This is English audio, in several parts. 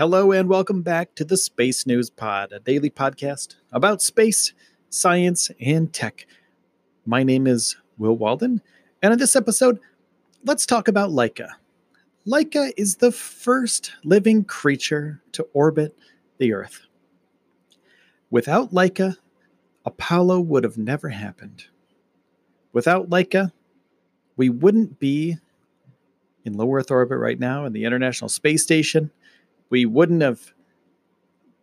Hello, and welcome back to the Space News Pod, a daily podcast about space, science, and tech. My name is Will Walden, and in this episode, let's talk about Laika. Laika is the first living creature to orbit the Earth. Without Laika, Apollo would have never happened. Without Laika, we wouldn't be in low Earth orbit right now in the International Space Station we wouldn't have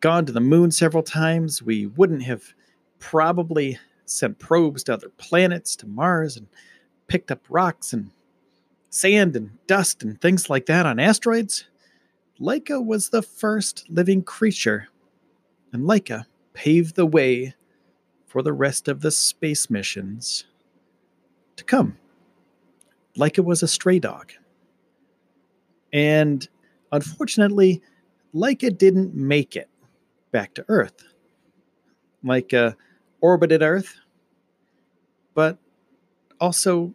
gone to the moon several times. We wouldn't have probably sent probes to other planets, to Mars, and picked up rocks and sand and dust and things like that on asteroids. Laika was the first living creature, and Laika paved the way for the rest of the space missions to come. Laika was a stray dog. And unfortunately, Laika didn't make it back to Earth. Laika uh, orbited Earth, but also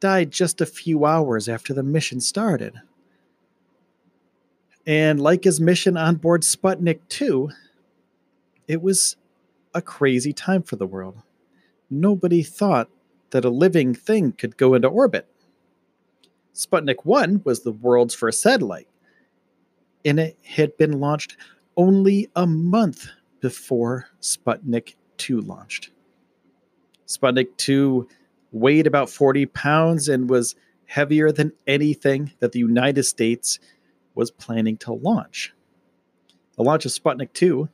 died just a few hours after the mission started. And Laika's mission on board Sputnik 2, it was a crazy time for the world. Nobody thought that a living thing could go into orbit. Sputnik 1 was the world's first satellite and it had been launched only a month before Sputnik 2 launched. Sputnik 2 weighed about 40 pounds and was heavier than anything that the United States was planning to launch. The launch of Sputnik 2,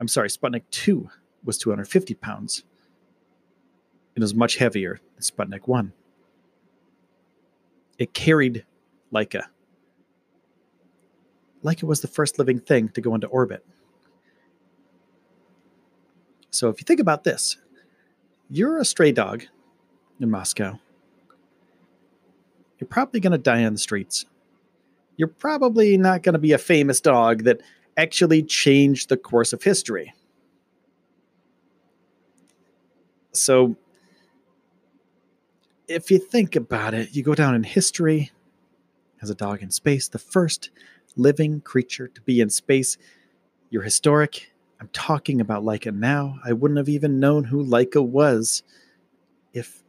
I'm sorry, Sputnik 2 was 250 pounds. It was much heavier than Sputnik 1. It carried Laika like it was the first living thing to go into orbit. So if you think about this, you're a stray dog in Moscow. You're probably going to die on the streets. You're probably not going to be a famous dog that actually changed the course of history. So, if you think about it, you go down in history as a dog in space, the first living creature to be in space. You're historic. I'm talking about Laika now. I wouldn't have even known who Laika was if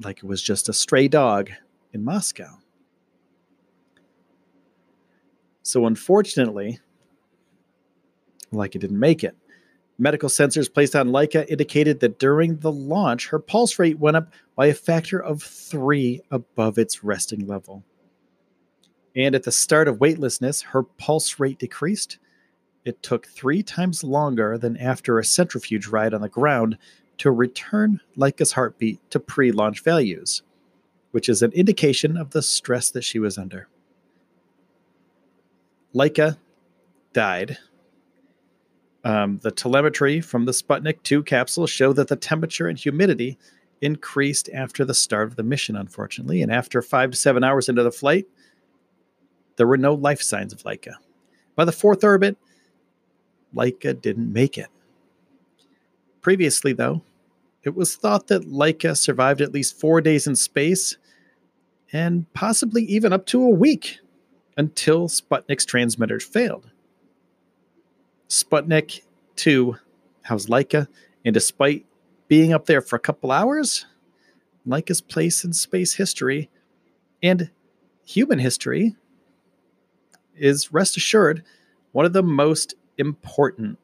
Laika was just a stray dog in Moscow. So, unfortunately, Laika didn't make it. Medical sensors placed on Laika indicated that during the launch, her pulse rate went up by a factor of three above its resting level. And at the start of weightlessness, her pulse rate decreased. It took three times longer than after a centrifuge ride on the ground to return Laika's heartbeat to pre launch values, which is an indication of the stress that she was under. Laika died. Um, the telemetry from the Sputnik 2 capsule showed that the temperature and humidity increased after the start of the mission, unfortunately. And after five to seven hours into the flight, there were no life signs of Laika. By the fourth orbit, Laika didn't make it. Previously, though, it was thought that Laika survived at least four days in space and possibly even up to a week until Sputnik's transmitters failed. Sputnik 2, how's Laika? And despite being up there for a couple hours, Laika's place in space history and human history is, rest assured, one of the most important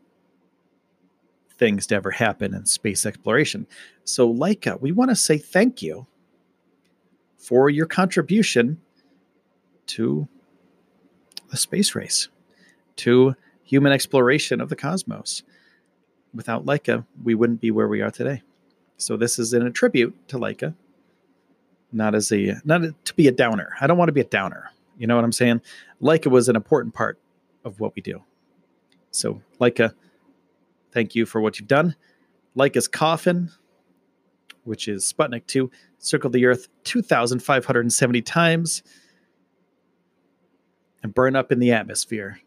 things to ever happen in space exploration. So, Laika, we want to say thank you for your contribution to the space race, to human exploration of the cosmos. Without Laika, we wouldn't be where we are today. So this is in a tribute to Laika, not as a not a, to be a downer. I don't want to be a downer. You know what I'm saying? Laika was an important part of what we do. So Laika, thank you for what you've done. Laika's coffin, which is Sputnik 2, circled the Earth 2,570 times and burn up in the atmosphere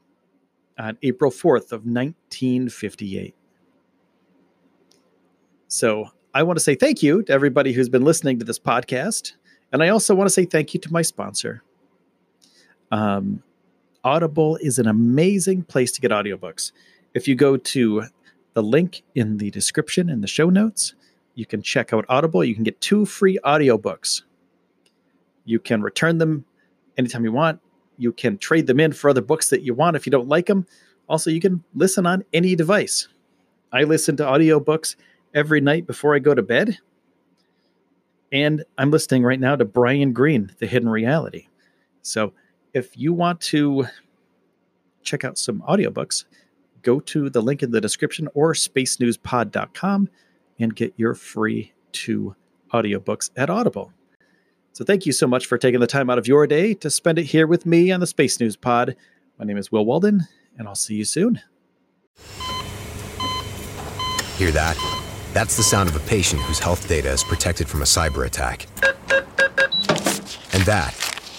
on April 4th of 1958. So I want to say thank you to everybody who's been listening to this podcast. And I also want to say thank you to my sponsor. Um, Audible is an amazing place to get audiobooks. If you go to the link in the description in the show notes, you can check out Audible. You can get two free audiobooks. You can return them anytime you want. You can trade them in for other books that you want if you don't like them. Also, you can listen on any device. I listen to audiobooks every night before I go to bed. And I'm listening right now to Brian Greene, The Hidden Reality. So if you want to check out some audiobooks, go to the link in the description or spacenewspod.com and get your free two audiobooks at Audible. So thank you so much for taking the time out of your day to spend it here with me on the Space News Pod. My name is Will Walden, and I'll see you soon. Hear that? That's the sound of a patient whose health data is protected from a cyber attack. And that,